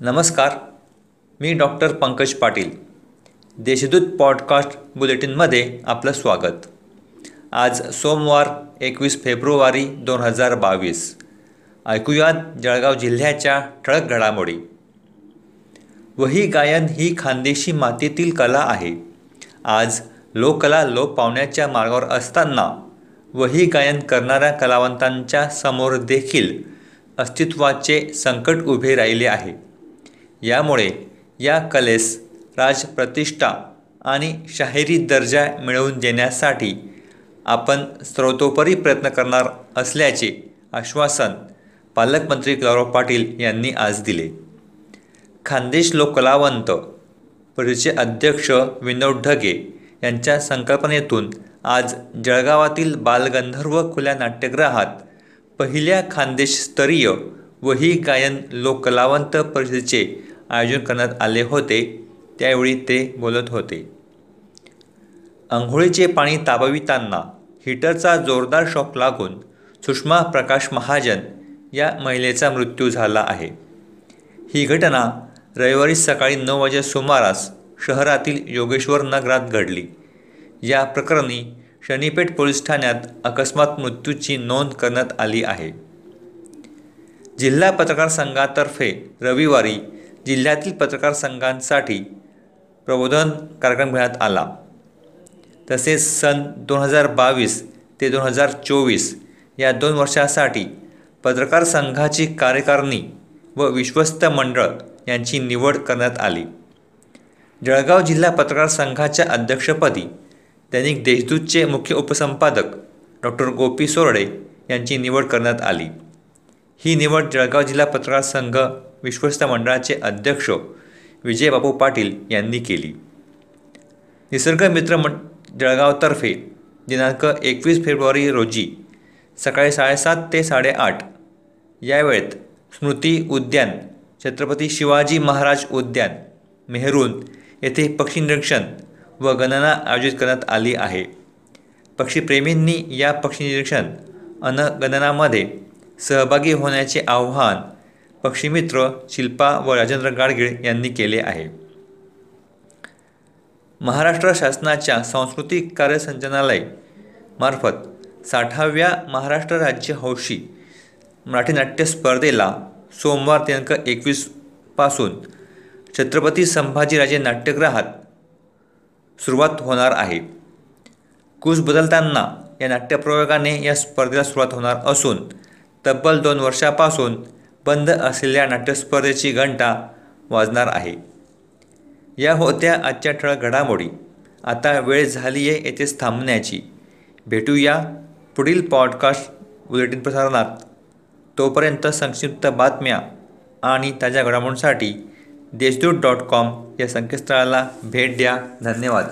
नमस्कार. मी doctor Pankaj Patil. Deshdoot podcast बुलेटिनमध्ये आपलं स्वागत. आज सोमवार एकवीस फेब्रुवारी दोन हजार बावीस. ऐकूयात जळगाव जिल्ह्याच्या ठळक घडामोडी. वही गायन ही खानदेशी मातीतील कला आहे. आज लोककला लोप पावण्याच्या मार्गावर असताना वही गायन करणाऱ्या कलावंतांच्या समोर देखील अस्तित्वाचे संकट उभे राहिले आहे. यामुळे या कलेस राजप्रतिष्ठा आणि शाहिरी दर्जा मिळवून देण्यासाठी आपण स्रोतोपरी प्रयत्न करणार असल्याचे आश्वासन पालकमंत्री गौरव पाटील यांनी आज दिले. खानदेश लोककलावंत परिषदेचे अध्यक्ष विनोद ढगे यांच्या संकल्पनेतून आज जळगावातील बालगंधर्व खुल्या नाट्यगृहात पहिल्या खानदेशस्तरीय वही गायन लोककलावंत परिषदेचे आयोजन करण्यात आले होते त्यावेळी ते बोलत होते. आंघोळीचे पाणी तापविताना हीटरचा जोरदार शॉक लागून सुषमा प्रकाश महाजन या महिलेचा मृत्यू झाला आहे. ही घटना रविवारी सकाळी नऊ वाजे सुमारास शहरातील योगेश्वर नगरात घडली. या प्रकरणी शनीपेठ पोलीस ठाण्यात अकस्मात मृत्यूची नोंद करण्यात आली आहे. जिल्हा पत्रकार संघातर्फे रविवारी जिल्ह्यातील पत्रकार संघांसाठी प्रबोधन कार्यक्रम घेण्यात आला. तसेच सन दोन हजार बावीस ते दोन हजार चोवीस या दोन वर्षासाठी पत्रकार संघाची कार्यकारिणी व विश्वस्त मंडळ यांची निवड करण्यात आली. जळगाव जिल्हा पत्रकार संघाच्या अध्यक्षपदी दैनिक देशदूतचे मुख्य उपसंपादक डॉक्टर गोपी सोरडे यांची निवड करण्यात आली. ही निवड जळगाव जिल्हा पत्रकार संघ विश्वस्त मंडळाचे अध्यक्ष विजयबापू पाटील यांनी केली. निसर्गमित्र मं जळगावतर्फे दिनांक एकवीस फेब्रुवारी रोजी सकाळी साडेसात ते साडेआठ या वेळेत स्मृती उद्यान छत्रपती शिवाजी महाराज उद्यान मेहरून येथे पक्षी निरीक्षण व गणना आयोजित करण्यात आली आहे. पक्षीप्रेमींनी या पक्षी निरीक्षण अन गणनामध्ये सहभागी होण्याचे आव्हान पक्षीमित्र शिल्पा व राजेंद्र गाडगीळ यांनी केले आहे. महाराष्ट्र शासनाच्या सांस्कृतिक कार्यसंचालनालय मार्फत साठाव्या महाराष्ट्र राज्य हौशी मराठी नाट्य स्पर्धेला सोमवार दिनांक एकवीसपासून छत्रपती संभाजीराजे नाट्यगृहात सुरुवात होणार आहे. कुस बदलताना या नाट्यप्रयोगाने या स्पर्धेला सुरुवात होणार असून तब्बल दोन वर्षापासून बंद असलेल्या नाट्यस्पर्धेची घंटा वाजणार आहे. या होत्या आजच्या ठळक घडामोडी. आता वेळ झाली आहे येथेच थांबण्याची. भेटूया पुढील पॉडकास्ट बुलेटिन प्रसारणात. तोपर्यंत संक्षिप्त बातम्या आणि ताज्या घडामोडींसाठी देशदूत डॉट कॉम या संकेतस्थळाला भेट द्या. धन्यवाद.